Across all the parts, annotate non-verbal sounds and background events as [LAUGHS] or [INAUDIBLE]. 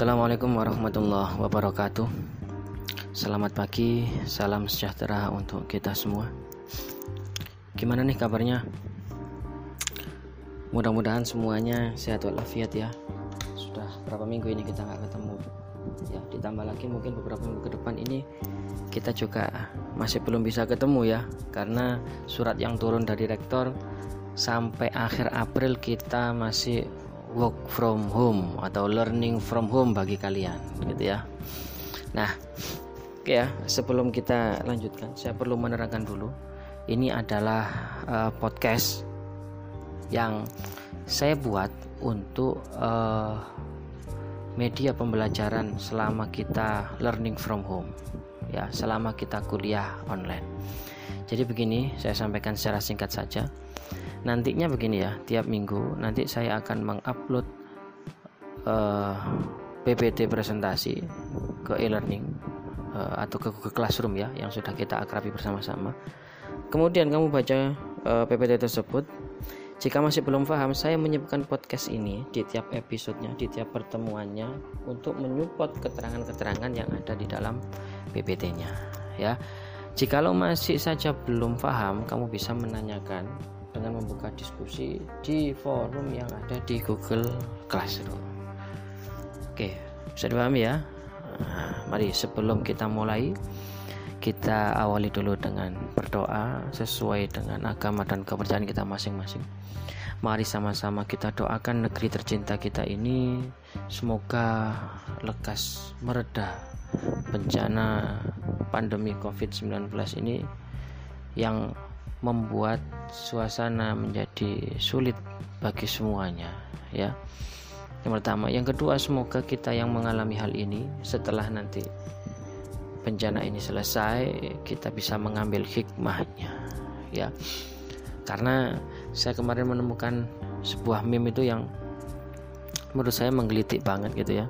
Assalamualaikum warahmatullahi wabarakatuh. Selamat pagi, salam sejahtera untuk kita semua. Gimana nih kabarnya? Mudah-mudahan semuanya sehat walafiat ya. Sudah berapa minggu ini kita nggak ketemu. Ya, ditambah lagi mungkin beberapa minggu ke depan ini kita juga masih belum bisa ketemu ya, karena surat yang turun dari rektor sampai akhir April kita masih work from home atau learning from home bagi kalian gitu ya. Nah oke ya sebelum kita lanjutkan saya perlu menerangkan dulu. Ini adalah uh, podcast yang saya buat untuk uh, media pembelajaran selama kita learning from home ya selama kita kuliah online. Jadi begini saya sampaikan secara singkat saja nantinya begini ya tiap minggu nanti saya akan mengupload uh, eh, PPT presentasi ke e-learning uh, atau ke Google Classroom ya yang sudah kita akrabi bersama-sama kemudian kamu baca uh, eh, PPT tersebut jika masih belum paham, saya menyebutkan podcast ini di tiap episodenya, di tiap pertemuannya untuk menyupport keterangan-keterangan yang ada di dalam PPT-nya. Ya, jikalau masih saja belum paham, kamu bisa menanyakan dengan membuka diskusi di forum yang ada di Google Classroom. Oke, bisa dipahami ya? Nah, mari sebelum kita mulai kita awali dulu dengan berdoa sesuai dengan agama dan kepercayaan kita masing-masing. Mari sama-sama kita doakan negeri tercinta kita ini semoga lekas mereda bencana pandemi Covid-19 ini yang membuat suasana menjadi sulit bagi semuanya ya. Yang pertama yang kedua semoga kita yang mengalami hal ini setelah nanti bencana ini selesai kita bisa mengambil hikmahnya ya. Karena saya kemarin menemukan sebuah meme itu yang menurut saya menggelitik banget gitu ya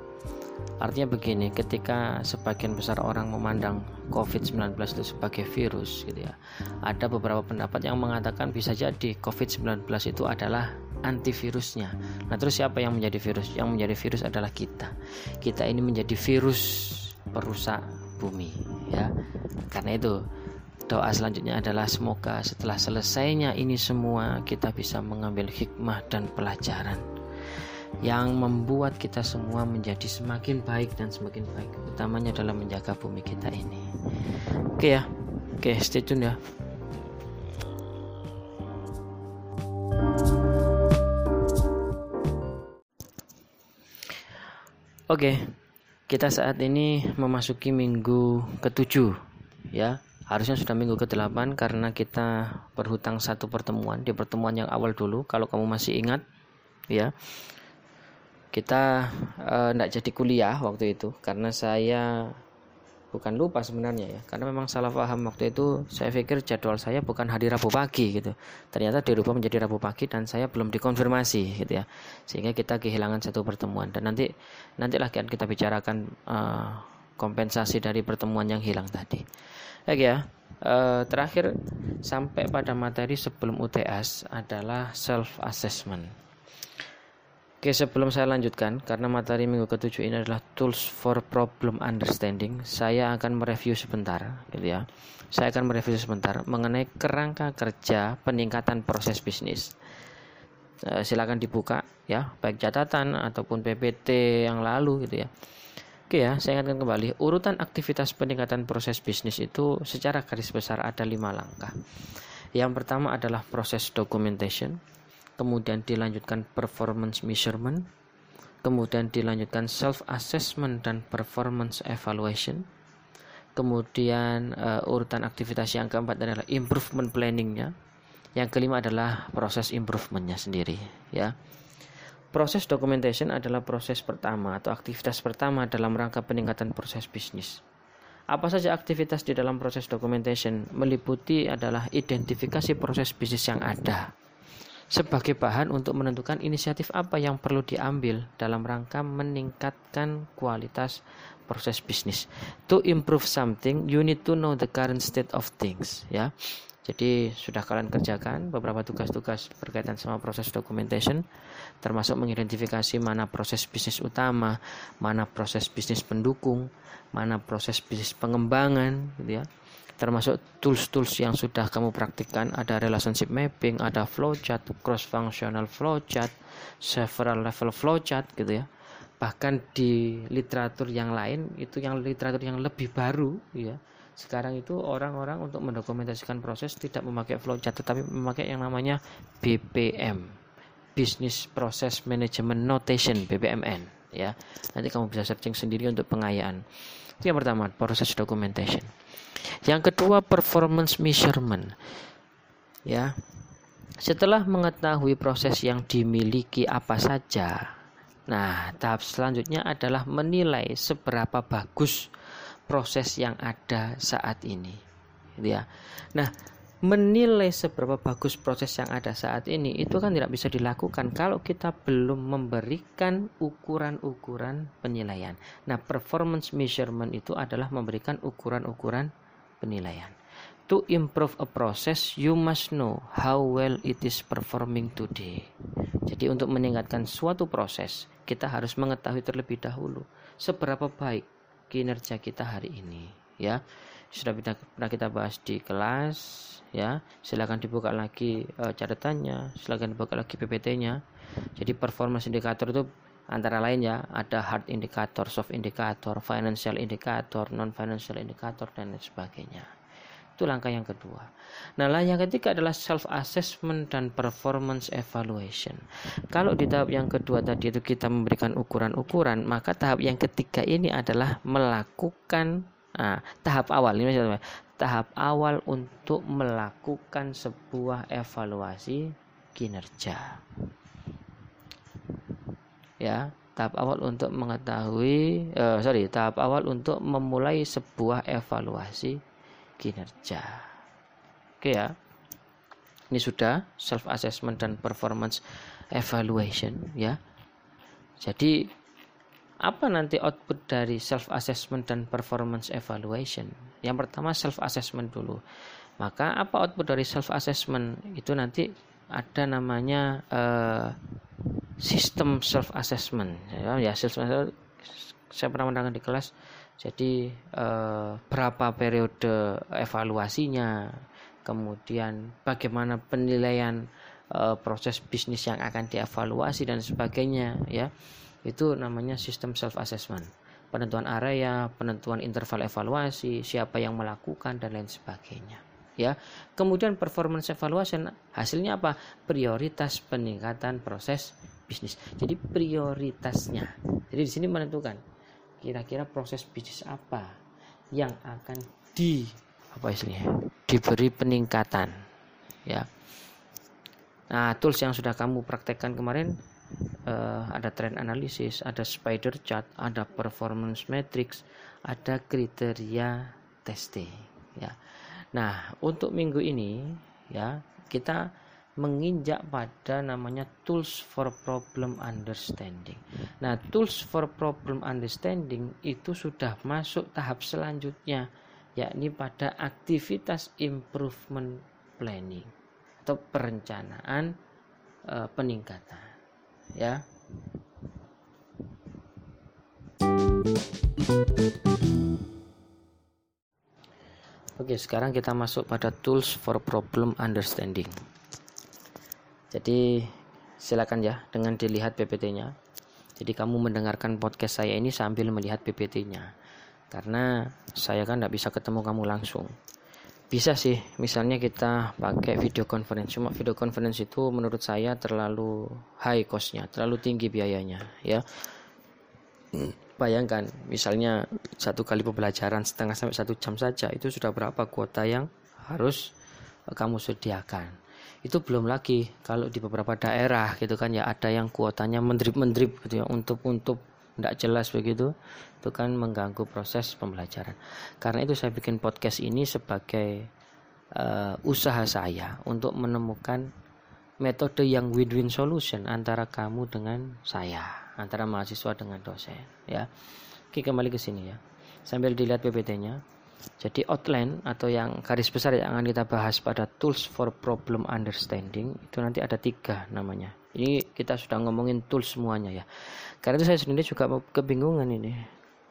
Artinya begini, ketika sebagian besar orang memandang COVID-19 itu sebagai virus gitu ya. Ada beberapa pendapat yang mengatakan bisa jadi COVID-19 itu adalah antivirusnya. Nah, terus siapa yang menjadi virus? Yang menjadi virus adalah kita. Kita ini menjadi virus perusak bumi ya. Karena itu doa selanjutnya adalah semoga setelah selesainya ini semua kita bisa mengambil hikmah dan pelajaran yang membuat kita semua menjadi semakin baik dan semakin baik utamanya dalam menjaga bumi kita ini. Oke ya oke stay tune ya. Oke, kita saat ini memasuki minggu ketujuh ya. Harusnya sudah minggu ke-8 karena kita berhutang satu pertemuan di pertemuan yang awal dulu kalau kamu masih ingat ya kita tidak uh, jadi kuliah waktu itu karena saya bukan lupa sebenarnya ya. Karena memang salah paham waktu itu saya pikir jadwal saya bukan hari Rabu pagi gitu. Ternyata dirubah menjadi Rabu pagi dan saya belum dikonfirmasi gitu ya. Sehingga kita kehilangan satu pertemuan. Dan nanti nantilah akan kita bicarakan uh, kompensasi dari pertemuan yang hilang tadi. Oke ya uh, terakhir sampai pada materi sebelum UTS adalah self assessment Oke, sebelum saya lanjutkan, karena materi minggu ketujuh ini adalah tools for problem understanding, saya akan mereview sebentar, gitu ya. Saya akan mereview sebentar mengenai kerangka kerja peningkatan proses bisnis. E, silakan dibuka, ya, baik catatan ataupun PPT yang lalu, gitu ya. Oke ya, saya ingatkan kembali, urutan aktivitas peningkatan proses bisnis itu secara garis besar ada lima langkah. Yang pertama adalah proses documentation, kemudian dilanjutkan performance measurement, kemudian dilanjutkan self assessment dan performance evaluation. Kemudian uh, urutan aktivitas yang keempat adalah improvement planningnya. Yang kelima adalah proses improvementnya sendiri, ya. Proses documentation adalah proses pertama atau aktivitas pertama dalam rangka peningkatan proses bisnis. Apa saja aktivitas di dalam proses documentation meliputi adalah identifikasi proses bisnis yang ada, sebagai bahan untuk menentukan inisiatif apa yang perlu diambil dalam rangka meningkatkan kualitas proses bisnis. To improve something, you need to know the current state of things, ya. jadi sudah kalian kerjakan beberapa tugas-tugas berkaitan sama proses documentation termasuk mengidentifikasi mana proses bisnis utama, mana proses bisnis pendukung, mana proses bisnis pengembangan gitu ya. Termasuk tools-tools yang sudah kamu praktikkan ada relationship mapping, ada flowchart, cross functional flowchart, several level flowchart gitu ya. Bahkan di literatur yang lain itu yang literatur yang lebih baru ya sekarang itu orang-orang untuk mendokumentasikan proses tidak memakai flowchart tetapi memakai yang namanya BPM Business Process Management Notation BPMN ya. Nanti kamu bisa searching sendiri untuk pengayaan. Itu yang pertama proses documentation. Yang kedua performance measurement. Ya. Setelah mengetahui proses yang dimiliki apa saja. Nah tahap selanjutnya adalah menilai seberapa bagus proses yang ada saat ini. Gitu ya. Nah menilai seberapa bagus proses yang ada saat ini itu kan tidak bisa dilakukan kalau kita belum memberikan ukuran-ukuran penilaian. Nah, performance measurement itu adalah memberikan ukuran-ukuran penilaian. To improve a process, you must know how well it is performing today. Jadi untuk meningkatkan suatu proses, kita harus mengetahui terlebih dahulu seberapa baik kinerja kita hari ini ya sudah pernah kita bahas di kelas ya silakan dibuka lagi e, catatannya silakan dibuka lagi PPT-nya jadi performance indikator itu antara lain ya ada hard indikator soft indikator financial indikator non financial indikator dan lain sebagainya itu langkah yang kedua. Nah, yang ketiga adalah self assessment dan performance evaluation. Kalau di tahap yang kedua tadi itu kita memberikan ukuran-ukuran, maka tahap yang ketiga ini adalah melakukan nah, tahap awal ini maksudnya tahap awal untuk melakukan sebuah evaluasi kinerja. Ya, tahap awal untuk mengetahui uh, sorry tahap awal untuk memulai sebuah evaluasi kinerja. Oke ya. Ini sudah self assessment dan performance evaluation ya. Jadi apa nanti output dari self assessment dan performance evaluation? Yang pertama self assessment dulu. Maka apa output dari self assessment? Itu nanti ada namanya uh, sistem self assessment ya, ya self assessment saya pernah mendengar di kelas jadi eh, berapa periode evaluasinya, kemudian bagaimana penilaian eh, proses bisnis yang akan dievaluasi dan sebagainya ya. Itu namanya sistem self assessment. Penentuan area, penentuan interval evaluasi, siapa yang melakukan dan lain sebagainya. Ya. Kemudian performance evaluation hasilnya apa? Prioritas peningkatan proses bisnis. Jadi prioritasnya. Jadi di sini menentukan kira-kira proses bisnis apa yang akan di apa istilahnya diberi peningkatan ya nah tools yang sudah kamu praktekkan kemarin uh, ada trend analisis ada spider chart ada performance matrix ada kriteria testing ya nah untuk minggu ini ya kita menginjak pada namanya tools for problem understanding. Nah, tools for problem understanding itu sudah masuk tahap selanjutnya yakni pada aktivitas improvement planning atau perencanaan e, peningkatan ya. Oke, sekarang kita masuk pada tools for problem understanding. Jadi silakan ya dengan dilihat PPT-nya. Jadi kamu mendengarkan podcast saya ini sambil melihat PPT-nya. Karena saya kan tidak bisa ketemu kamu langsung. Bisa sih, misalnya kita pakai video conference. Cuma video conference itu menurut saya terlalu high cost-nya, terlalu tinggi biayanya, ya. Bayangkan, misalnya satu kali pembelajaran setengah sampai satu jam saja, itu sudah berapa kuota yang harus kamu sediakan itu belum lagi kalau di beberapa daerah gitu kan ya ada yang kuotanya mendrip-mendrip gitu ya untuk untuk tidak jelas begitu. Itu kan mengganggu proses pembelajaran. Karena itu saya bikin podcast ini sebagai uh, usaha saya untuk menemukan metode yang win-win solution antara kamu dengan saya antara mahasiswa dengan dosen ya. Oke kembali ke sini ya. Sambil dilihat PPT-nya Jadi outline atau yang garis besar yang akan kita bahas pada tools for problem understanding itu nanti ada tiga namanya. Ini kita sudah ngomongin tools semuanya ya. Karena itu saya sendiri juga kebingungan ini.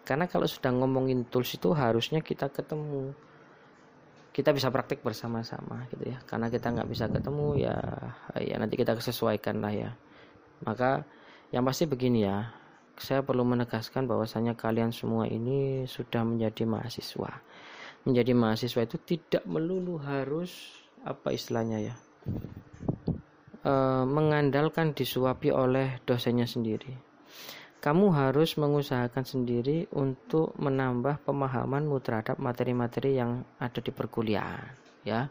Karena kalau sudah ngomongin tools itu harusnya kita ketemu. Kita bisa praktik bersama-sama gitu ya. Karena kita nggak bisa ketemu ya ya nanti kita sesuaikan lah ya. Maka yang pasti begini ya. Saya perlu menegaskan bahwasanya kalian semua ini sudah menjadi mahasiswa. Menjadi mahasiswa itu tidak melulu harus apa istilahnya ya e, mengandalkan disuapi oleh dosennya sendiri. Kamu harus mengusahakan sendiri untuk menambah pemahamanmu terhadap materi-materi yang ada di perkuliahan ya.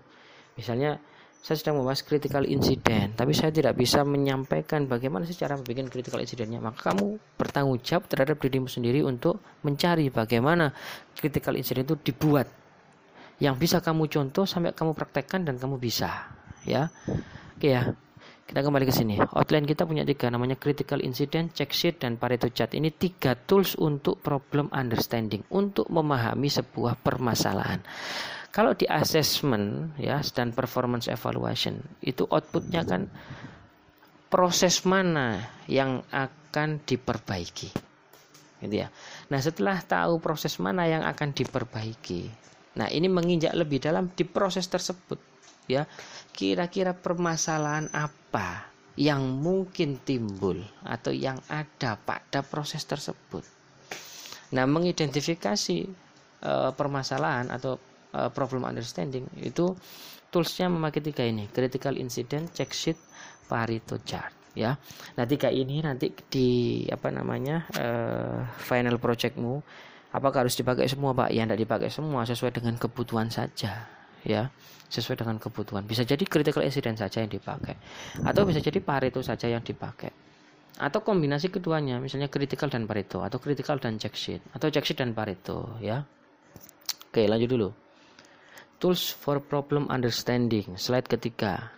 Misalnya saya sedang membahas critical incident tapi saya tidak bisa menyampaikan bagaimana sih cara membuat critical incidentnya. Maka kamu bertanggung jawab terhadap dirimu sendiri untuk mencari bagaimana critical incident itu dibuat. Yang bisa kamu contoh sampai kamu praktekkan dan kamu bisa ya. Oke ya kita kembali ke sini. Outline kita punya tiga, namanya critical incident, check sheet, dan Pareto chart. Ini tiga tools untuk problem understanding, untuk memahami sebuah permasalahan. Kalau di assessment ya dan performance evaluation itu outputnya kan proses mana yang akan diperbaiki, gitu ya. Nah setelah tahu proses mana yang akan diperbaiki, nah ini menginjak lebih dalam di proses tersebut ya kira-kira permasalahan apa yang mungkin timbul atau yang ada pada proses tersebut? Nah mengidentifikasi uh, permasalahan atau uh, problem understanding itu toolsnya memakai tiga ini critical incident check sheet Pareto chart ya. Nah tiga ini nanti di apa namanya uh, final projectmu apakah harus dipakai semua pak? Ya tidak dipakai semua sesuai dengan kebutuhan saja ya sesuai dengan kebutuhan. Bisa jadi critical incident saja yang dipakai atau bisa jadi Pareto saja yang dipakai. Atau kombinasi keduanya, misalnya critical dan Pareto atau critical dan check sheet atau check sheet dan Pareto ya. Oke, lanjut dulu. Tools for problem understanding, slide ketiga.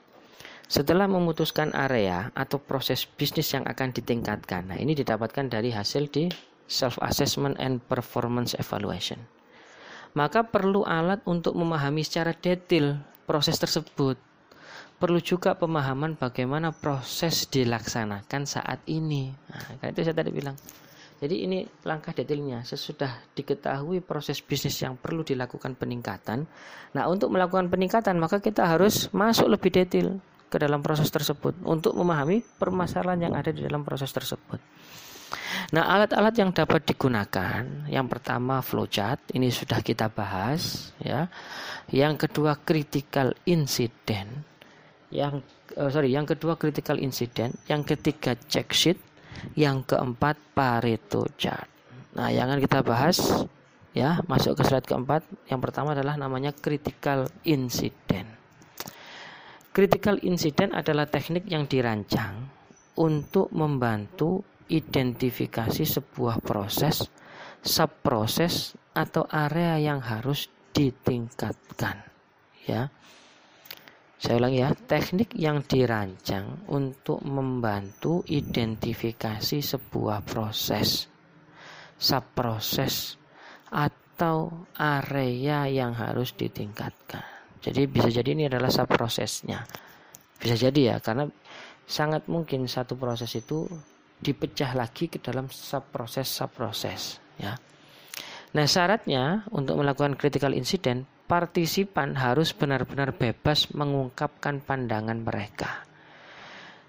Setelah memutuskan area atau proses bisnis yang akan ditingkatkan. Nah, ini didapatkan dari hasil di self assessment and performance evaluation maka perlu alat untuk memahami secara detail proses tersebut. Perlu juga pemahaman bagaimana proses dilaksanakan saat ini. Nah, itu saya tadi bilang. Jadi ini langkah detailnya sesudah diketahui proses bisnis yang perlu dilakukan peningkatan. Nah, untuk melakukan peningkatan maka kita harus masuk lebih detail ke dalam proses tersebut untuk memahami permasalahan yang ada di dalam proses tersebut. Nah, alat-alat yang dapat digunakan, yang pertama flowchart, ini sudah kita bahas, ya. Yang kedua critical incident, yang oh, sorry, yang kedua critical incident, yang ketiga check sheet, yang keempat Pareto chart. Nah, yang akan kita bahas, ya, masuk ke slide keempat. Yang pertama adalah namanya critical incident. Critical incident adalah teknik yang dirancang untuk membantu identifikasi sebuah proses, subproses atau area yang harus ditingkatkan. Ya. Saya ulangi ya, teknik yang dirancang untuk membantu identifikasi sebuah proses, subproses atau area yang harus ditingkatkan. Jadi bisa jadi ini adalah subprosesnya. Bisa jadi ya, karena sangat mungkin satu proses itu dipecah lagi ke dalam subproses subproses ya. Nah, syaratnya untuk melakukan critical incident, partisipan harus benar-benar bebas mengungkapkan pandangan mereka.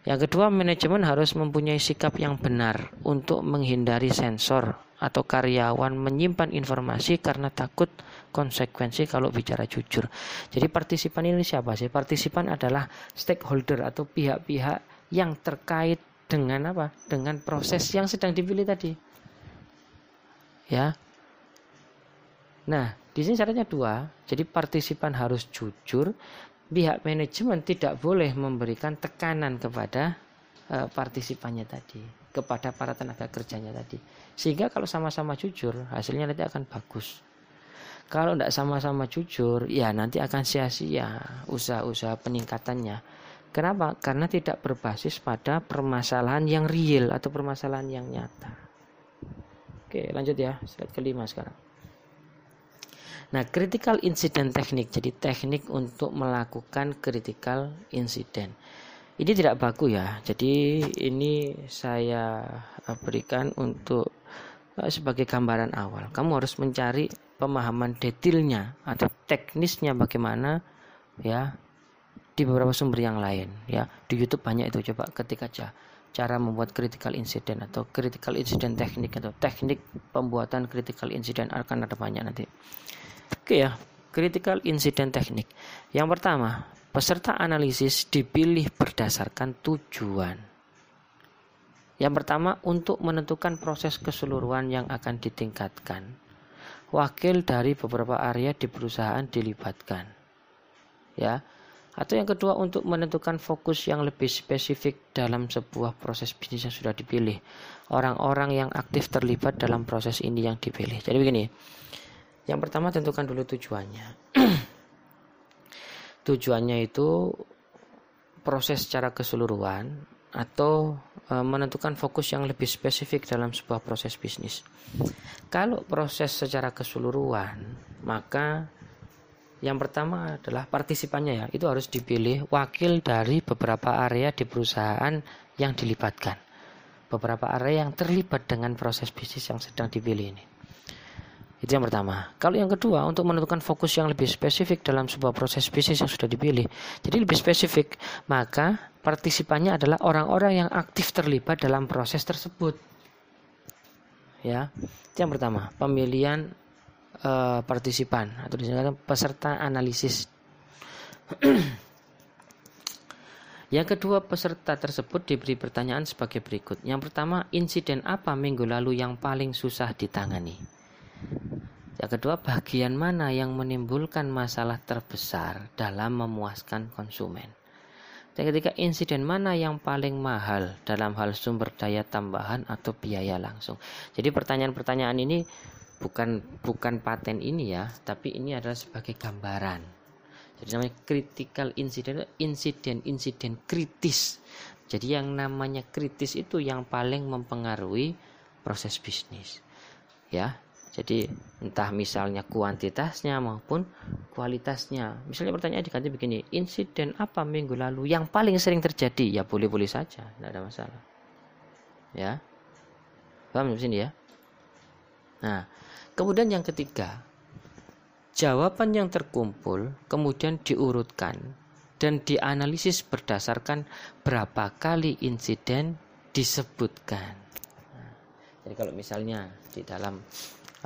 Yang kedua, manajemen harus mempunyai sikap yang benar untuk menghindari sensor atau karyawan menyimpan informasi karena takut konsekuensi kalau bicara jujur. Jadi partisipan ini siapa sih? Partisipan adalah stakeholder atau pihak-pihak yang terkait dengan apa? Dengan proses yang sedang dipilih tadi. Ya. Nah, di sini syaratnya dua. Jadi partisipan harus jujur. Pihak manajemen tidak boleh memberikan tekanan kepada uh, partisipannya tadi, kepada para tenaga kerjanya tadi. Sehingga kalau sama-sama jujur, hasilnya nanti akan bagus. Kalau tidak sama-sama jujur, ya nanti akan sia-sia usaha-usaha peningkatannya Kenapa? Karena tidak berbasis pada permasalahan yang real atau permasalahan yang nyata. Oke, lanjut ya, slide kelima sekarang. Nah, critical incident teknik jadi teknik untuk melakukan critical incident. Ini tidak baku ya. Jadi ini saya berikan untuk eh, sebagai gambaran awal. Kamu harus mencari pemahaman detailnya atau teknisnya bagaimana ya di beberapa sumber yang lain ya. Di YouTube banyak itu coba ketik aja cara membuat critical incident atau critical incident teknik atau teknik pembuatan critical incident akan ada banyak nanti. Oke ya, critical incident teknik. Yang pertama, peserta analisis dipilih berdasarkan tujuan. Yang pertama, untuk menentukan proses keseluruhan yang akan ditingkatkan. Wakil dari beberapa area di perusahaan dilibatkan. Ya, atau yang kedua untuk menentukan fokus yang lebih spesifik dalam sebuah proses bisnis yang sudah dipilih. Orang-orang yang aktif terlibat dalam proses ini yang dipilih. Jadi begini. Yang pertama tentukan dulu tujuannya. [CLEARS THROAT] tujuannya itu proses secara keseluruhan atau e, menentukan fokus yang lebih spesifik dalam sebuah proses bisnis. Kalau proses secara keseluruhan, maka yang pertama adalah partisipannya ya, itu harus dipilih wakil dari beberapa area di perusahaan yang dilibatkan. Beberapa area yang terlibat dengan proses bisnis yang sedang dipilih ini. Itu yang pertama. Kalau yang kedua, untuk menentukan fokus yang lebih spesifik dalam sebuah proses bisnis yang sudah dipilih. Jadi lebih spesifik, maka partisipannya adalah orang-orang yang aktif terlibat dalam proses tersebut. Ya, itu yang pertama. Pemilihan uh, partisipan atau disebut peserta analisis. [CLEARS THROAT] Yang kedua, peserta tersebut diberi pertanyaan sebagai berikut. Yang pertama, insiden apa minggu lalu yang paling susah ditangani? Yang kedua, bagian mana yang menimbulkan masalah terbesar dalam memuaskan konsumen? Yang ketiga, insiden mana yang paling mahal dalam hal sumber daya tambahan atau biaya langsung? Jadi pertanyaan-pertanyaan ini bukan bukan paten ini ya tapi ini adalah sebagai gambaran. Jadi namanya critical incident insiden insiden kritis. Jadi yang namanya kritis itu yang paling mempengaruhi proses bisnis ya. Jadi entah misalnya kuantitasnya maupun kualitasnya. Misalnya pertanyaan diganti begini insiden apa minggu lalu yang paling sering terjadi? Ya boleh-boleh saja tidak ada masalah ya. Paham di sini ya? Nah Kemudian yang ketiga, jawaban yang terkumpul kemudian diurutkan dan dianalisis berdasarkan berapa kali insiden disebutkan. jadi kalau misalnya di dalam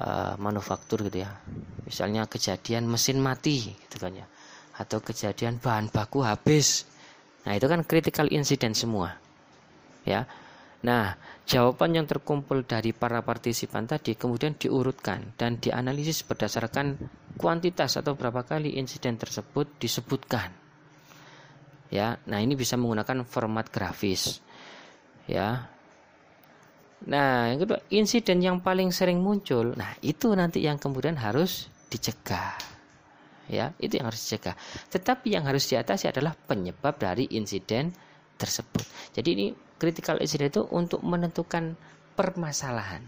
uh, manufaktur gitu ya, misalnya kejadian mesin mati gitu kan ya, atau kejadian bahan baku habis, nah itu kan critical incident semua, ya. Nah, Jawaban yang terkumpul dari para partisipan tadi kemudian diurutkan dan dianalisis berdasarkan kuantitas atau berapa kali insiden tersebut disebutkan. Ya, nah ini bisa menggunakan format grafis. Ya. Nah, yang kedua, insiden yang paling sering muncul. Nah, itu nanti yang kemudian harus dicegah. Ya, itu yang harus dicegah. Tetapi yang harus diatasi adalah penyebab dari insiden tersebut. Jadi ini critical incident itu untuk menentukan permasalahan.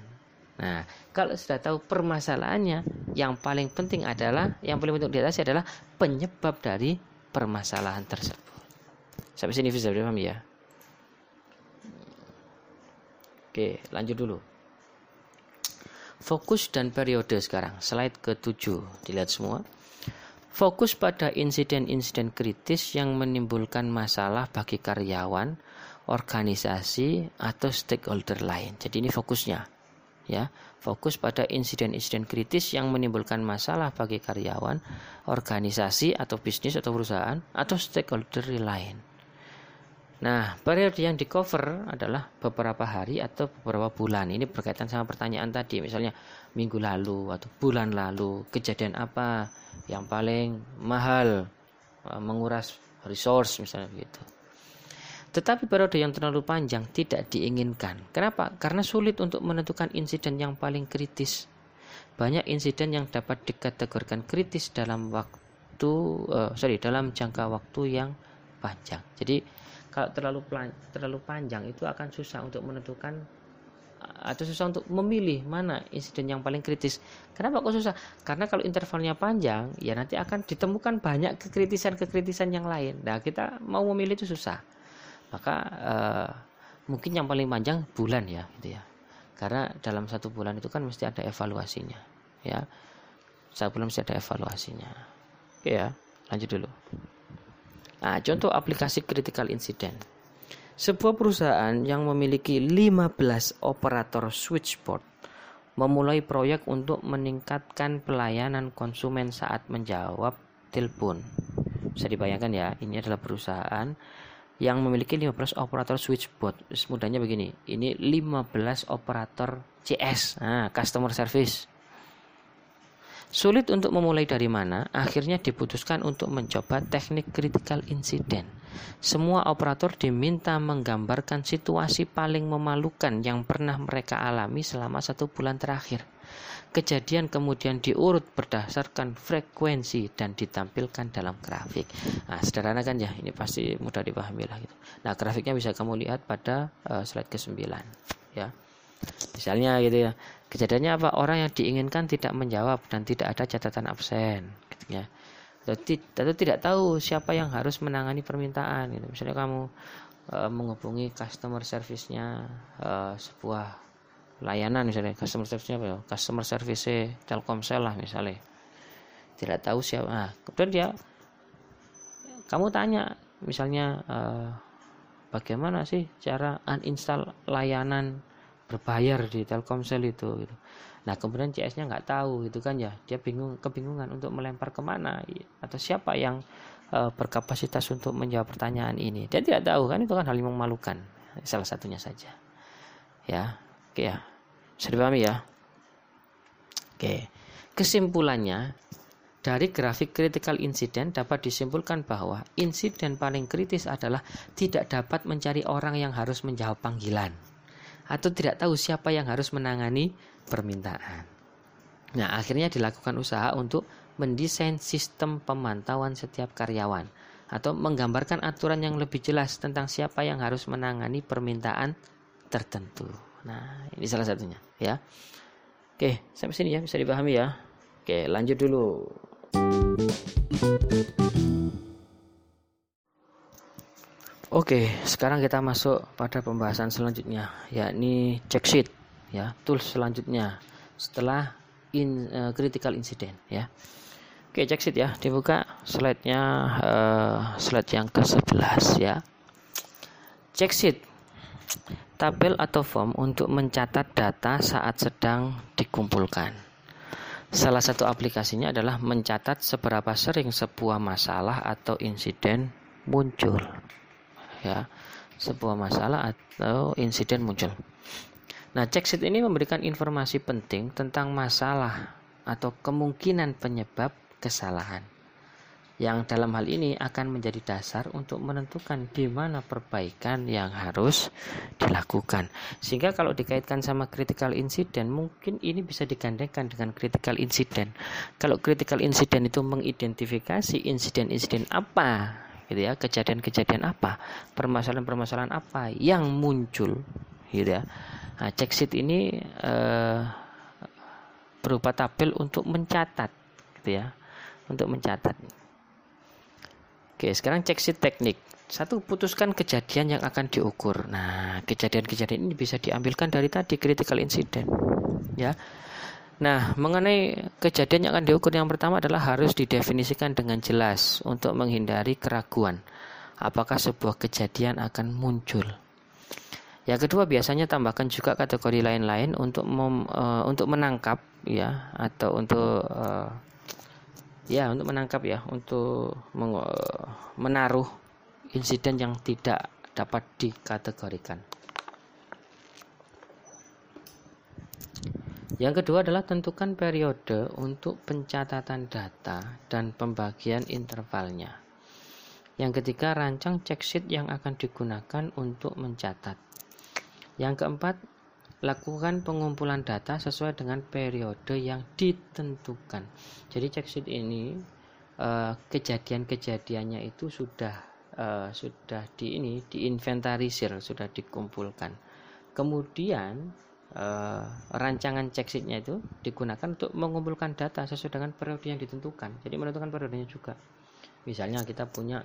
Nah, kalau sudah tahu permasalahannya, yang paling penting adalah yang paling penting diatasi adalah penyebab dari permasalahan tersebut. Sampai sini bisa paham ya? Oke, lanjut dulu. Fokus dan periode sekarang, slide ke-7. Dilihat semua. Fokus pada insiden-insiden kritis yang menimbulkan masalah bagi karyawan, organisasi atau stakeholder lain. Jadi ini fokusnya ya. Fokus pada insiden-insiden kritis yang menimbulkan masalah bagi karyawan, organisasi atau bisnis atau perusahaan atau stakeholder lain. Nah, periode yang di cover adalah beberapa hari atau beberapa bulan. Ini berkaitan sama pertanyaan tadi, misalnya minggu lalu atau bulan lalu, kejadian apa yang paling mahal eh, menguras resource misalnya begitu. Tetapi periode yang terlalu panjang tidak diinginkan. Kenapa? Karena sulit untuk menentukan insiden yang paling kritis. Banyak insiden yang dapat dikategorikan kritis dalam waktu, uh, sorry, dalam jangka waktu yang panjang. Jadi kalau terlalu terlalu panjang itu akan susah untuk menentukan atau susah untuk memilih mana insiden yang paling kritis. Kenapa kok susah? Karena kalau intervalnya panjang, ya nanti akan ditemukan banyak kekritisan-kekritisan yang lain. Nah, kita mau memilih itu susah. Maka uh, mungkin yang paling panjang bulan ya, gitu ya. Karena dalam satu bulan itu kan mesti ada evaluasinya, ya. Satu bulan mesti ada evaluasinya. Oke ya, lanjut dulu. Nah, contoh aplikasi critical incident. Sebuah perusahaan yang memiliki 15 operator switchboard memulai proyek untuk meningkatkan pelayanan konsumen saat menjawab telepon. Bisa dibayangkan ya, ini adalah perusahaan yang memiliki 15 operator switchboard. Mudahnya begini, ini 15 operator CS, nah, customer service. Sulit untuk memulai dari mana, akhirnya diputuskan untuk mencoba teknik critical incident semua operator diminta menggambarkan situasi paling memalukan yang pernah mereka alami selama satu bulan terakhir. Kejadian kemudian diurut berdasarkan frekuensi dan ditampilkan dalam grafik. Nah, sederhana kan ya, ini pasti mudah dipahami lah gitu. Nah, grafiknya bisa kamu lihat pada uh, slide ke-9 ya. Misalnya gitu ya. Kejadiannya apa? Orang yang diinginkan tidak menjawab dan tidak ada catatan absen gitu ya atau tidak tahu siapa yang harus menangani permintaan gitu. misalnya kamu uh, menghubungi customer service-nya uh, sebuah layanan misalnya customer service-nya apa ya customer service Telkomsel lah misalnya tidak tahu siapa nah, kemudian dia kamu tanya misalnya uh, bagaimana sih cara uninstall layanan berbayar di Telkomsel itu gitu. Nah kemudian CS-nya nggak tahu gitu kan ya, dia bingung kebingungan untuk melempar ke mana atau siapa yang uh, berkapasitas untuk menjawab pertanyaan ini. Dia tidak tahu kan itu kan hal yang memalukan. Salah satunya saja. Ya, oke ya, bisa dipahami ya. Oke, kesimpulannya dari grafik critical incident dapat disimpulkan bahwa insiden paling kritis adalah tidak dapat mencari orang yang harus menjawab panggilan atau tidak tahu siapa yang harus menangani permintaan. Nah, akhirnya dilakukan usaha untuk mendesain sistem pemantauan setiap karyawan atau menggambarkan aturan yang lebih jelas tentang siapa yang harus menangani permintaan tertentu. Nah, ini salah satunya ya. Oke, sampai sini ya bisa dipahami ya. Oke, lanjut dulu. Oke, sekarang kita masuk pada pembahasan selanjutnya, yakni check sheet, ya, tools selanjutnya setelah in uh, critical incident, ya. Oke, check sheet ya, dibuka slide-nya uh, slide yang ke-11 ya. Check sheet tabel atau form untuk mencatat data saat sedang dikumpulkan. Salah satu aplikasinya adalah mencatat seberapa sering sebuah masalah atau insiden muncul ya sebuah masalah atau insiden muncul. Nah, check sheet ini memberikan informasi penting tentang masalah atau kemungkinan penyebab kesalahan. Yang dalam hal ini akan menjadi dasar untuk menentukan di mana perbaikan yang harus dilakukan. Sehingga kalau dikaitkan sama critical incident, mungkin ini bisa digandengkan dengan critical incident. Kalau critical incident itu mengidentifikasi insiden-insiden apa gitu ya kejadian-kejadian apa permasalahan-permasalahan apa yang muncul gitu ya nah, check sheet ini eh, berupa tabel untuk mencatat gitu ya untuk mencatat oke sekarang check sheet teknik. Satu putuskan kejadian yang akan diukur. Nah kejadian-kejadian ini bisa diambilkan dari tadi critical incident ya. Nah, mengenai kejadian yang akan diukur yang pertama adalah harus didefinisikan dengan jelas untuk menghindari keraguan. Apakah sebuah kejadian akan muncul. Yang kedua biasanya tambahkan juga kategori lain-lain untuk mem, uh, untuk menangkap ya atau untuk uh, ya untuk menangkap ya untuk uh, menaruh insiden yang tidak dapat dikategorikan. Yang kedua adalah tentukan periode untuk pencatatan data dan pembagian intervalnya. Yang ketiga, rancang check sheet yang akan digunakan untuk mencatat. Yang keempat, lakukan pengumpulan data sesuai dengan periode yang ditentukan. Jadi check sheet ini eh, kejadian-kejadiannya itu sudah uh, sudah di ini diinventarisir, sudah dikumpulkan. Kemudian uh, rancangan check sheetnya itu digunakan untuk mengumpulkan data sesuai dengan periode yang ditentukan jadi menentukan periodenya juga misalnya kita punya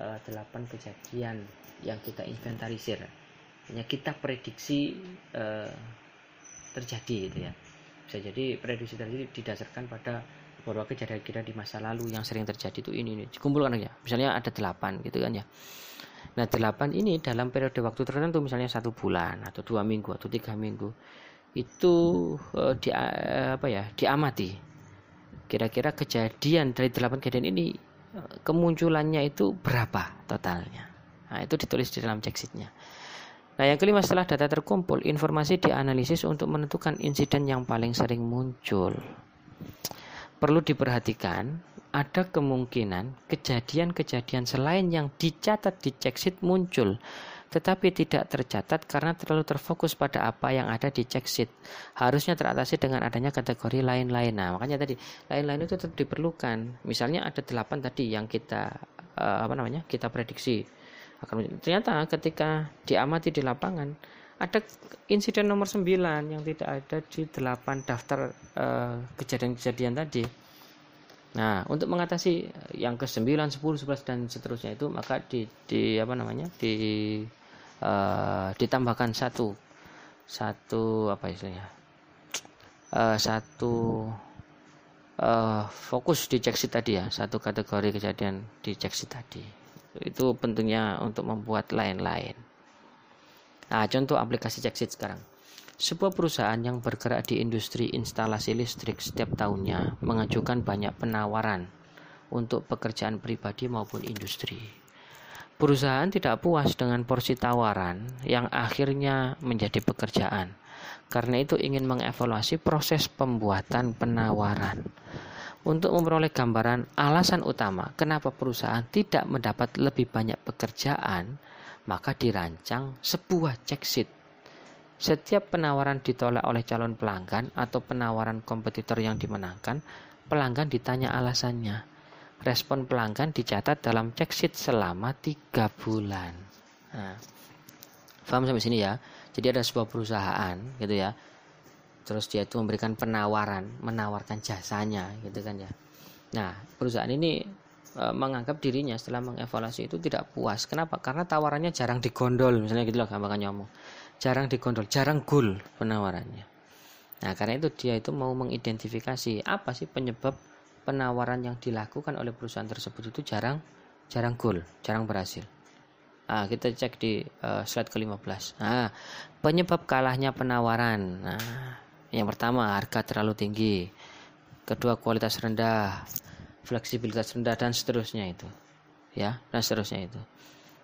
uh, 8 kejadian yang kita inventarisir hanya kita prediksi uh, terjadi gitu ya. Bisa jadi prediksi terjadi didasarkan pada beberapa kejadian kita di masa lalu yang sering terjadi itu ini ini. Dikumpulkan ya misalnya ada delapan gitu kan ya. Nah delapan ini dalam periode waktu tertentu misalnya satu bulan atau dua minggu atau tiga minggu itu uh, di uh, apa ya diamati. Kira-kira kejadian dari delapan kejadian ini uh, kemunculannya itu berapa totalnya? Nah itu ditulis di dalam check sheetnya Nah, yang kelima setelah data terkumpul, informasi dianalisis untuk menentukan insiden yang paling sering muncul. Perlu diperhatikan, ada kemungkinan kejadian-kejadian selain yang dicatat di check sheet muncul, tetapi tidak tercatat karena terlalu terfokus pada apa yang ada di check sheet. Harusnya teratasi dengan adanya kategori lain-lain. Nah, makanya tadi lain-lain itu tetap diperlukan. Misalnya ada delapan tadi yang kita uh, apa namanya? kita prediksi akan ternyata ketika diamati di lapangan ada insiden nomor 9 yang tidak ada di 8 daftar eh, kejadian-kejadian uh, tadi. Nah, untuk mengatasi yang ke 9, 10, 11 dan seterusnya itu maka di, di apa namanya? di uh, ditambahkan satu satu apa istilahnya? Uh, satu fokus di check tadi ya, satu kategori kejadian di check tadi itu pentingnya untuk membuat lain-lain nah contoh aplikasi Checksit sekarang sebuah perusahaan yang bergerak di industri instalasi listrik setiap tahunnya mengajukan banyak penawaran untuk pekerjaan pribadi maupun industri. Perusahaan tidak puas dengan porsi tawaran yang akhirnya menjadi pekerjaan. Karena itu ingin mengevaluasi proses pembuatan penawaran untuk memperoleh gambaran alasan utama kenapa perusahaan tidak mendapat lebih banyak pekerjaan, maka dirancang sebuah check sheet. Setiap penawaran ditolak oleh calon pelanggan atau penawaran kompetitor yang dimenangkan, pelanggan ditanya alasannya. Respon pelanggan dicatat dalam check sheet selama tiga bulan. Nah, paham sampai sini ya? Jadi ada sebuah perusahaan gitu ya terus dia itu memberikan penawaran menawarkan jasanya gitu kan ya. Nah perusahaan ini e, menganggap dirinya setelah mengevaluasi itu tidak puas. Kenapa? Karena tawarannya jarang digondol misalnya gitu loh gampangannya ngomong jarang digondol jarang goal penawarannya. Nah karena itu dia itu mau mengidentifikasi apa sih penyebab penawaran yang dilakukan oleh perusahaan tersebut itu jarang jarang goal jarang berhasil. Nah, kita cek di uh, slide ke-15. Nah, penyebab kalahnya penawaran. Nah, yang pertama, harga terlalu tinggi. Kedua, kualitas rendah, fleksibilitas rendah dan seterusnya itu. Ya, dan seterusnya itu.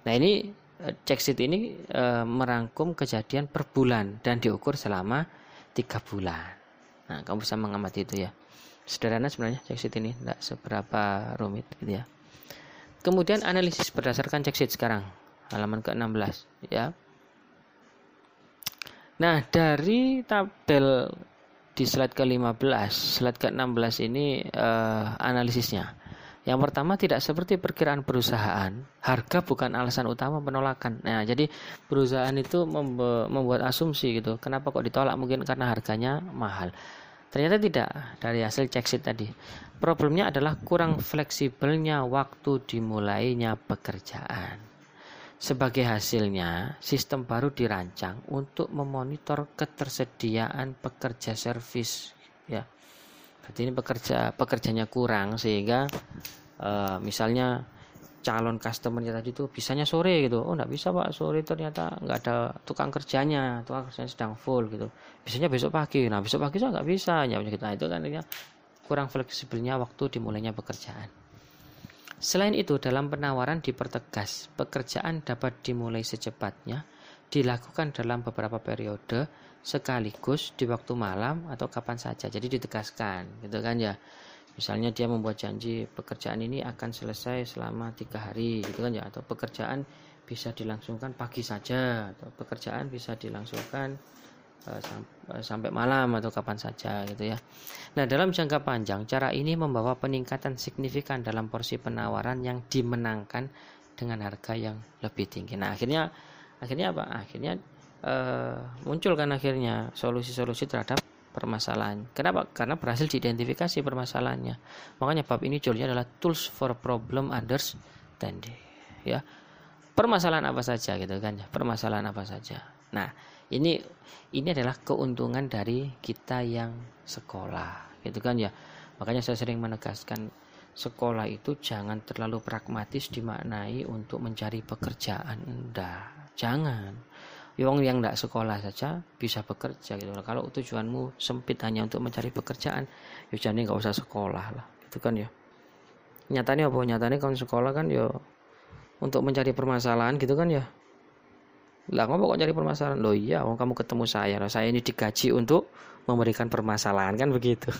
Nah, ini eh, cek sheet ini e, merangkum kejadian per bulan dan diukur selama tiga bulan. Nah, kamu bisa mengamati itu ya. Sederhana sebenarnya cek sheet ini, tidak seberapa rumit gitu ya. Kemudian analisis berdasarkan cek sheet sekarang, halaman ke-16 ya. Nah, dari tabel di slide ke-15, slide ke-16 ini uh, analisisnya. Yang pertama tidak seperti perkiraan perusahaan, harga bukan alasan utama penolakan. Nah, jadi perusahaan itu membuat asumsi gitu. Kenapa kok ditolak? Mungkin karena harganya mahal. Ternyata tidak dari hasil check sheet tadi. Problemnya adalah kurang fleksibelnya waktu dimulainya pekerjaan. Sebagai hasilnya, sistem baru dirancang untuk memonitor ketersediaan pekerja servis ya. Berarti ini pekerja pekerjanya kurang sehingga uh, misalnya calon customernya tadi itu bisanya sore gitu. Oh, enggak bisa Pak, sore ternyata nggak ada tukang kerjanya, tukang kerjanya sedang full gitu. Bisanya besok pagi. Nah, besok pagi saya nggak bisa. Ya, kita itu kan kurang fleksibelnya waktu dimulainya pekerjaan. Selain itu, dalam penawaran dipertegas, pekerjaan dapat dimulai secepatnya, dilakukan dalam beberapa periode, sekaligus di waktu malam atau kapan saja. Jadi ditegaskan, gitu kan ya. Misalnya dia membuat janji pekerjaan ini akan selesai selama tiga hari, gitu kan ya. Atau pekerjaan bisa dilangsungkan pagi saja, atau pekerjaan bisa dilangsungkan sampai malam atau kapan saja gitu ya. Nah, dalam jangka panjang cara ini membawa peningkatan signifikan dalam porsi penawaran yang dimenangkan dengan harga yang lebih tinggi. Nah, akhirnya akhirnya apa? Akhirnya uh, muncul kan akhirnya solusi-solusi terhadap permasalahan. Kenapa? Karena berhasil diidentifikasi permasalahannya. Makanya bab ini judulnya adalah tools for problem understanding. Ya, permasalahan apa saja gitu kan ya, permasalahan apa saja. Nah, ini ini adalah keuntungan dari kita yang sekolah, gitu kan ya. Makanya saya sering menegaskan sekolah itu jangan terlalu pragmatis dimaknai untuk mencari pekerjaan. Enggak, jangan Wong yang tidak sekolah saja bisa bekerja gitu Kalau tujuanmu sempit hanya untuk mencari pekerjaan, ya jadi nggak usah sekolah lah, gitu kan ya. Nyatanya apa? Nyatanya kalau sekolah kan ya untuk mencari permasalahan gitu kan ya. Lah ngomong kok cari permasalahan? Loh iya, wong kamu ketemu saya, loh, saya ini digaji untuk memberikan permasalahan kan begitu.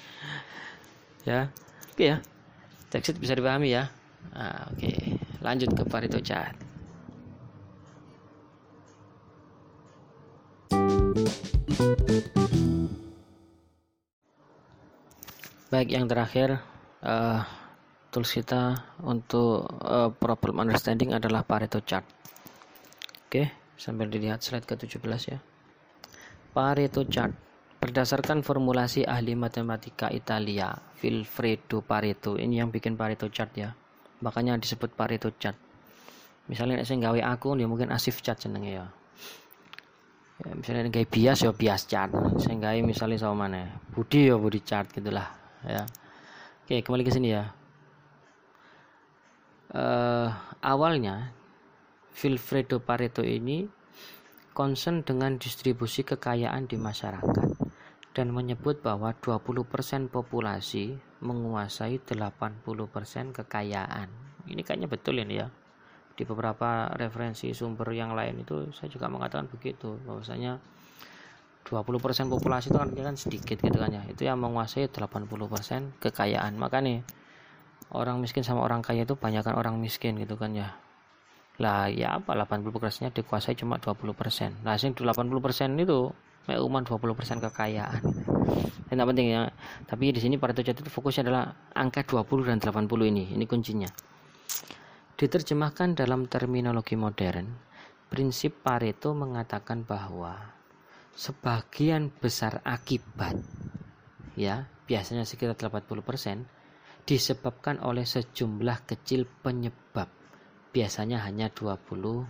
[LAUGHS] ya, oke ya. Teks bisa dipahami ya. Nah, oke, lanjut ke Parito Chat. Baik, yang terakhir uh, tools kita untuk uh, problem understanding adalah Pareto chart. Oke, sambil dilihat slide ke-17 ya. Pareto chart berdasarkan formulasi ahli matematika Italia, Vilfredo Pareto. Ini yang bikin Pareto chart ya. Makanya disebut Pareto chart. Misalnya saya gawe aku dia mungkin asif chart jenenge ya ya, misalnya kayak bias ya bias chart sehingga misalnya sama mana budi ya budi chart gitulah ya oke kembali ke sini ya uh, awalnya Vilfredo Pareto ini concern dengan distribusi kekayaan di masyarakat dan menyebut bahwa 20% populasi menguasai 80% kekayaan. Ini kayaknya betul ini ya. Di beberapa referensi sumber yang lain itu saya juga mengatakan begitu bahwasanya 20% populasi itu kan, kan sedikit gitu kan ya. Itu yang menguasai 80% kekayaan. Maka nih orang miskin sama orang kaya itu banyak kan orang miskin gitu kan ya lah ya apa 80 persennya dikuasai cuma 20 persen. Nah sing 80 persen itu cuma 20 persen kekayaan. Tidak penting ya tapi di sini pada tujuan itu fokusnya adalah angka 20 dan 80 ini ini kuncinya. Diterjemahkan dalam terminologi modern, prinsip Pareto mengatakan bahwa sebagian besar akibat ya, biasanya sekitar 80% disebabkan oleh sejumlah kecil penyebab. Biasanya hanya 20%.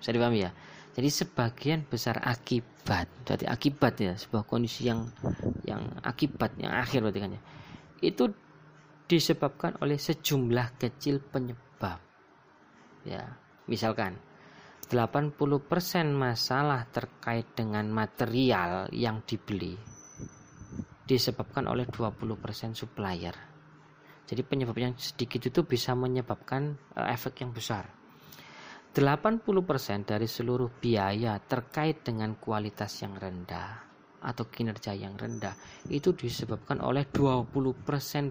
Bisa dipahami ya? Jadi sebagian besar akibat, jadi akibat ya sebuah kondisi yang yang akibat yang akhir berarti kan ya. Itu disebabkan oleh sejumlah kecil penyebab. Ya, misalkan 80% masalah terkait dengan material yang dibeli disebabkan oleh 20% supplier. Jadi penyebab yang sedikit itu bisa menyebabkan uh, efek yang besar. 80% dari seluruh biaya terkait dengan kualitas yang rendah atau kinerja yang rendah itu disebabkan oleh 20%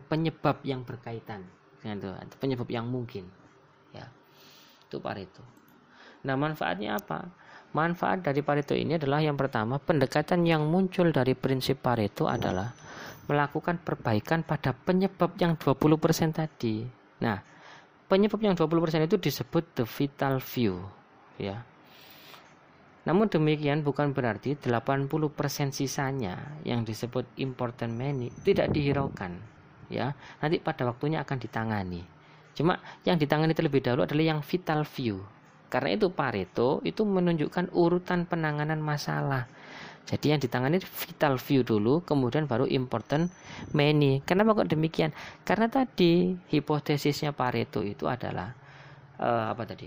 penyebab yang berkaitan dengan itu penyebab yang mungkin ya. Itu Pareto nah manfaatnya apa? Manfaat dari Pareto ini adalah yang pertama pendekatan yang muncul dari prinsip Pareto adalah melakukan perbaikan pada penyebab yang 20% tadi nah penyebab yang 20% itu disebut the vital view ya namun demikian bukan berarti 80% sisanya yang disebut important money tidak dihiraukan ya. Nanti pada waktunya akan ditangani. Cuma yang ditangani terlebih dahulu adalah yang vital view. Karena itu Pareto itu menunjukkan urutan penanganan masalah. Jadi yang ditangani vital view dulu, kemudian baru important many. Kenapa kok demikian? Karena tadi hipotesisnya Pareto itu adalah uh, apa tadi?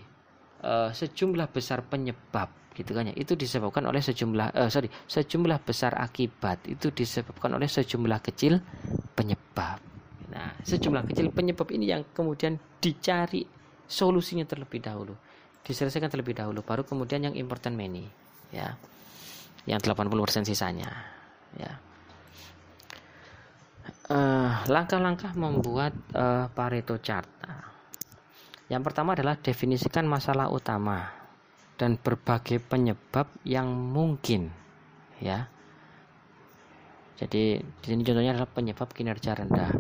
Uh, sejumlah besar penyebab gitu kan ya itu disebabkan oleh sejumlah uh, sorry sejumlah besar akibat itu disebabkan oleh sejumlah kecil penyebab nah sejumlah kecil penyebab ini yang kemudian dicari solusinya terlebih dahulu diselesaikan terlebih dahulu baru kemudian yang important many ya yang 80% sisanya ya. Eh, langkah-langkah uh, membuat uh, Pareto chart yang pertama adalah definisikan masalah utama dan berbagai penyebab yang mungkin ya. Jadi di sini contohnya adalah penyebab kinerja rendah.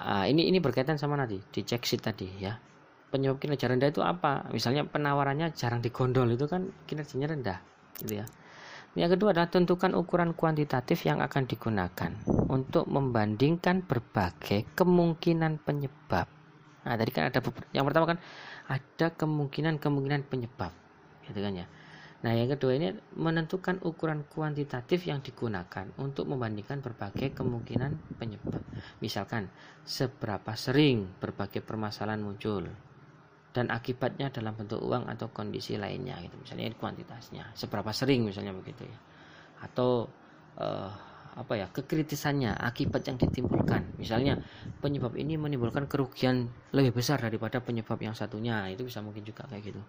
Uh, ini ini berkaitan sama nanti di check sheet tadi ya penyebab kinerja rendah itu apa misalnya penawarannya jarang digondol itu kan kinerjanya rendah gitu ya yang kedua adalah tentukan ukuran kuantitatif yang akan digunakan untuk membandingkan berbagai kemungkinan penyebab. Nah, tadi kan ada yang pertama kan ada kemungkinan-kemungkinan penyebab, gitu kan ya. Nah, yang kedua ini menentukan ukuran kuantitatif yang digunakan untuk membandingkan berbagai kemungkinan penyebab. Misalkan, seberapa sering berbagai permasalahan muncul dan akibatnya dalam bentuk uang atau kondisi lainnya gitu. Misalnya kuantitasnya. Seberapa sering misalnya begitu ya. Atau uh, apa ya kekritisannya akibat yang ditimbulkan. Misalnya penyebab ini menimbulkan kerugian lebih besar daripada penyebab yang satunya. Itu bisa mungkin juga kayak gitu.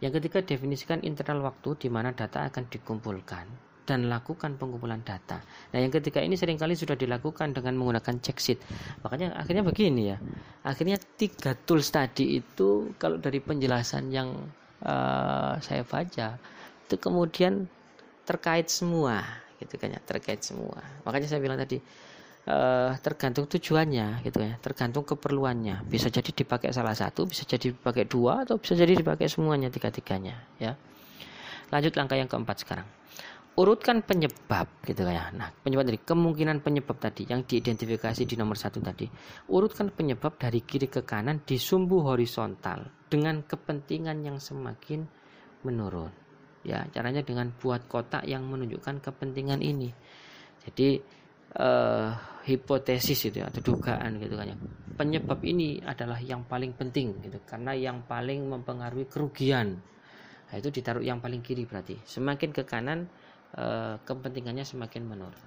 Yang ketiga definisikan interval waktu di mana data akan dikumpulkan dan lakukan pengumpulan data. Nah, yang ketiga ini sering kali sudah dilakukan dengan menggunakan check sheet. Makanya akhirnya begini ya. Akhirnya tiga tools tadi itu kalau dari penjelasan yang uh, saya baca itu kemudian terkait semua gitu kan ya, terkait semua. Makanya saya bilang tadi uh, tergantung tujuannya gitu ya, tergantung keperluannya. Bisa jadi dipakai salah satu, bisa jadi dipakai dua atau bisa jadi dipakai semuanya tiga-tiganya ya. Lanjut langkah yang keempat sekarang urutkan penyebab gitu ya. Nah, penyebab dari kemungkinan penyebab tadi yang diidentifikasi di nomor satu tadi. Urutkan penyebab dari kiri ke kanan di sumbu horizontal dengan kepentingan yang semakin menurun. Ya, caranya dengan buat kotak yang menunjukkan kepentingan ini. Jadi eh, hipotesis itu ya, atau dugaan gitu kan ya. Penyebab ini adalah yang paling penting gitu karena yang paling mempengaruhi kerugian. Nah, itu ditaruh yang paling kiri berarti. Semakin ke kanan Eh, kepentingannya semakin menurun.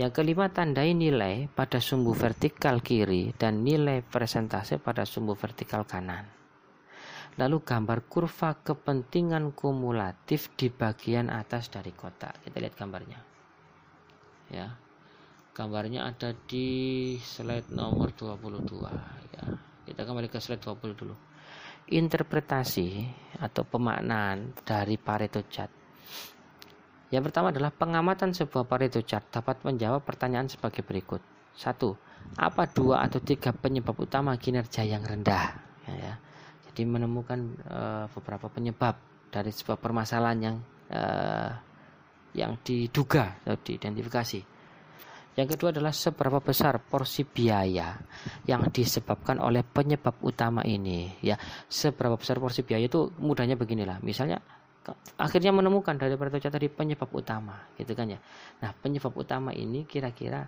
Yang kelima, tandai nilai pada sumbu vertikal kiri dan nilai persentase pada sumbu vertikal kanan. Lalu gambar kurva kepentingan kumulatif di bagian atas dari kotak. Kita lihat gambarnya. Ya. Gambarnya ada di slide nomor 22 ya. Kita kembali ke slide 20 dulu. Interpretasi atau pemaknaan dari Pareto chart yang pertama adalah pengamatan sebuah Pareto chart dapat menjawab pertanyaan sebagai berikut. Satu, apa dua atau tiga penyebab utama kinerja yang rendah? Ya, ya. Jadi menemukan e, beberapa penyebab dari sebuah permasalahan yang e, yang diduga atau diidentifikasi. Yang kedua adalah seberapa besar porsi biaya yang disebabkan oleh penyebab utama ini. Ya, seberapa besar porsi biaya itu mudahnya beginilah. Misalnya akhirnya menemukan dari pertanyaan tadi penyebab utama gitu kan ya. Nah penyebab utama ini kira-kira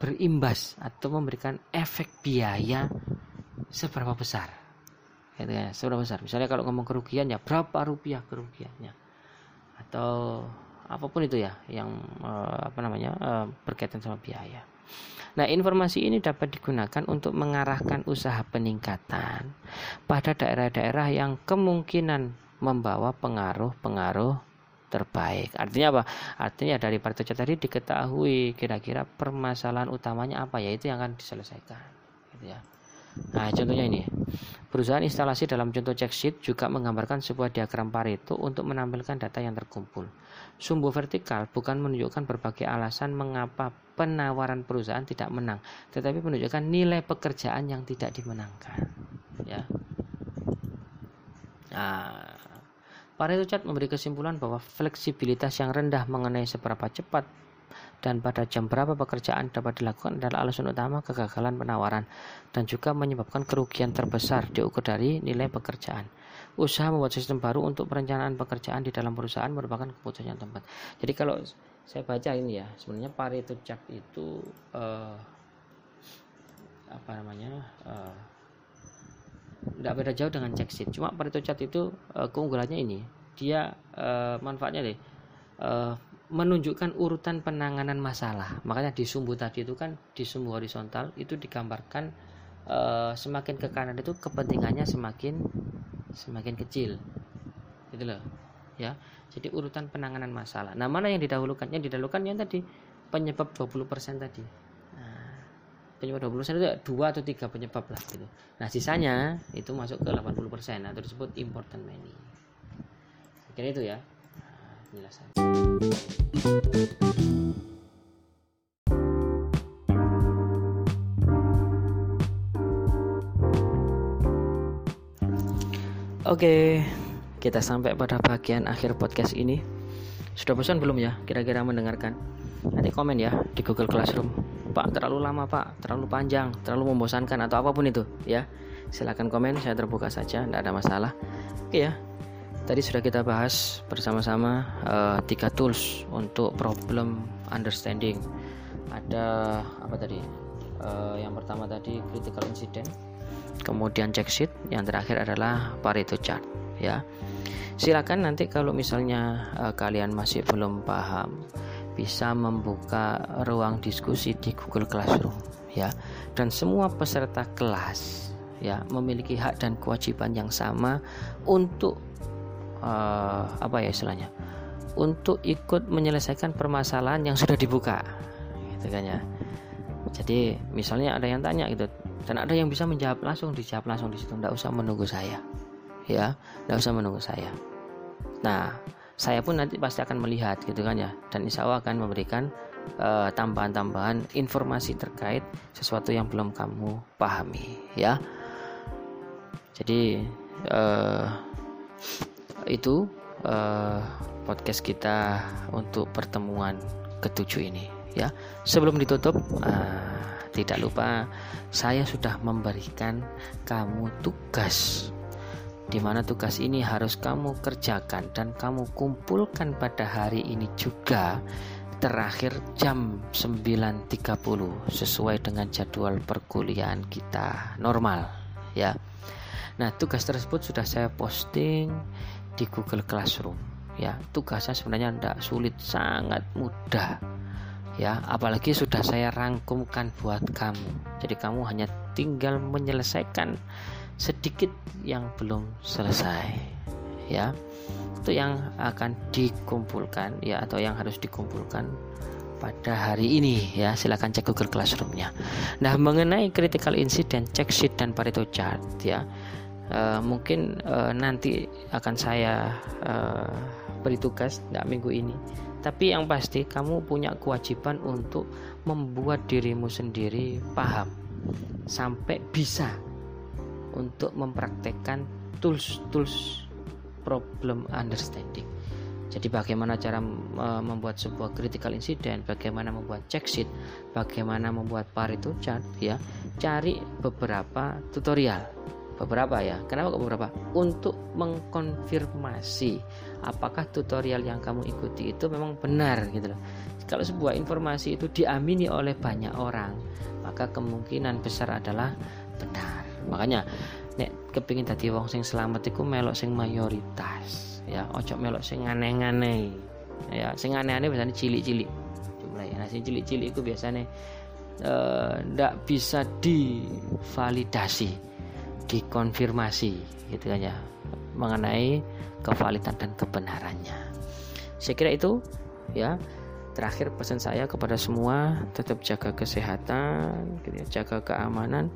berimbas atau memberikan efek biaya seberapa besar gitu ya seberapa besar. Misalnya kalau ngomong kerugian ya berapa rupiah kerugiannya? Atau apa pun itu ya yang uh, apa namanya uh, berkaitan sama biaya. Nah, informasi ini dapat digunakan untuk mengarahkan usaha peningkatan pada daerah-daerah yang kemungkinan membawa pengaruh-pengaruh terbaik. Artinya apa? Artinya dari partai tadi diketahui kira-kira permasalahan utamanya apa ya itu yang akan diselesaikan. Gitu ya. Nah, contohnya ini. Perusahaan instalasi dalam contoh check sheet juga menggambarkan sebuah diagram Pareto untuk menampilkan data yang terkumpul. Sumbu vertikal bukan menunjukkan berbagai alasan mengapa penawaran perusahaan tidak menang, tetapi menunjukkan nilai pekerjaan yang tidak dimenangkan. Ya. Nah, Pareto Chart memberi kesimpulan bahwa fleksibilitas yang rendah mengenai seberapa cepat dan pada jam berapa pekerjaan dapat dilakukan adalah alasan utama kegagalan penawaran dan juga menyebabkan kerugian terbesar diukur dari nilai pekerjaan. Usaha membuat sistem baru untuk perencanaan pekerjaan di dalam perusahaan merupakan keputusan yang tepat. Jadi kalau saya baca ini ya, sebenarnya Pareto Chart itu uh, apa namanya? Uh, tidak beda jauh dengan check sheet. Cuma Pareto chart itu uh, keunggulannya ini. Dia uh, manfaatnya deh uh, menunjukkan urutan penanganan masalah. Makanya di sumbu tadi itu kan di sumbu horizontal itu digambarkan uh, semakin ke kanan itu kepentingannya semakin semakin kecil. Gitu loh ya. Jadi urutan penanganan masalah. Nah mana yang didahulukan? Yang didahulukan yang tadi penyebab 20% tadi penyebab 20% itu dua atau tiga penyebab lah gitu. Nah sisanya itu masuk ke 80% atau disebut important money. Kira itu ya nah, penjelasan. Oke, kita sampai pada bagian akhir podcast ini. Sudah bosan belum ya kira-kira mendengarkan? Nanti komen ya di Google Classroom. Pak, terlalu lama, Pak. Terlalu panjang, terlalu membosankan atau apa pun itu, ya. Silahkan komen, saya terbuka saja, tidak ada masalah. Oke ya. Tadi sudah kita bahas bersama-sama uh, tiga tools untuk problem understanding. Ada apa tadi? Uh, yang pertama tadi critical incident, kemudian check sheet, yang terakhir adalah Pareto chart ya. Silakan nanti kalau misalnya uh, kalian masih belum paham bisa membuka ruang diskusi di Google Classroom ya. Dan semua peserta kelas ya memiliki hak dan kewajiban yang sama untuk uh, apa ya istilahnya? Untuk ikut menyelesaikan permasalahan yang sudah dibuka. Gitu kan ya. Jadi misalnya ada yang tanya gitu, dan ada yang bisa menjawab langsung dijawab langsung di situ tidak usah menunggu saya ya tidak usah menunggu saya nah saya pun nanti pasti akan melihat gitu kan ya. Dan insya Allah akan memberikan eh, tambahan-tambahan informasi terkait sesuatu yang belum kamu pahami ya. Jadi uh, itu uh, podcast kita untuk pertemuan ketujuh ini ya. Sebelum ditutup uh, tidak lupa saya sudah memberikan kamu tugas di mana tugas ini harus kamu kerjakan dan kamu kumpulkan pada hari ini juga terakhir jam 9.30 sesuai dengan jadwal perkuliahan kita normal ya. Nah, tugas tersebut sudah saya posting di Google Classroom ya. Tugasnya sebenarnya tidak sulit, sangat mudah ya apalagi sudah saya rangkumkan buat kamu jadi kamu hanya tinggal menyelesaikan sedikit yang belum selesai ya. Itu yang akan dikumpulkan ya atau yang harus dikumpulkan pada hari ini ya. Silakan cek Google Classroomnya. Nah mengenai critical incident check sheet dan Pareto chart ya. Uh, mungkin uh, nanti akan saya uh, beri tugas tidak minggu ini. Tapi yang pasti kamu punya kewajiban untuk membuat dirimu sendiri paham. Sampai bisa untuk mempraktekkan tools-tools problem understanding. Jadi bagaimana cara membuat sebuah critical incident, bagaimana membuat check sheet, bagaimana membuat Pareto chart ya. Cari beberapa tutorial. Beberapa ya. Kenapa kok beberapa? Untuk mengkonfirmasi apakah tutorial yang kamu ikuti itu memang benar gitu loh. Kalau sebuah informasi itu diamini oleh banyak orang, maka kemungkinan besar adalah benar. Makanya nek kepingin tadi wong sing selamat iku melok sing mayoritas ya. Ojo melok sing aneh-aneh ya. Sing aneh-aneh biasanya cilik-cilik. Jumlah ya. Nah sing cilik-cilik itu biasanya ndak uh, bisa divalidasi dikonfirmasi gitu kan ya. Mengenai kevalidan dan kebenarannya. Saya kira itu ya. Terakhir pesan saya kepada semua tetap jaga kesehatan, gitu ya, jaga keamanan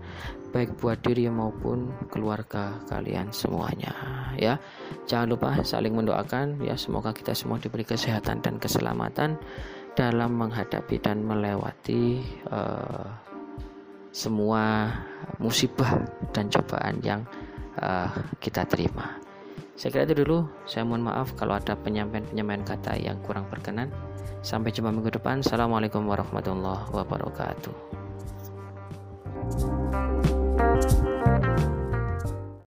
baik buat diri maupun keluarga kalian semuanya ya. Jangan lupa saling mendoakan ya semoga kita semua diberi kesehatan dan keselamatan dalam menghadapi dan melewati uh, semua musibah dan cobaan yang uh, kita terima. Saya kira itu dulu, saya mohon maaf kalau ada penyampaian-penyampaian kata yang kurang berkenan. Sampai jumpa minggu depan. Assalamualaikum warahmatullahi wabarakatuh. thank you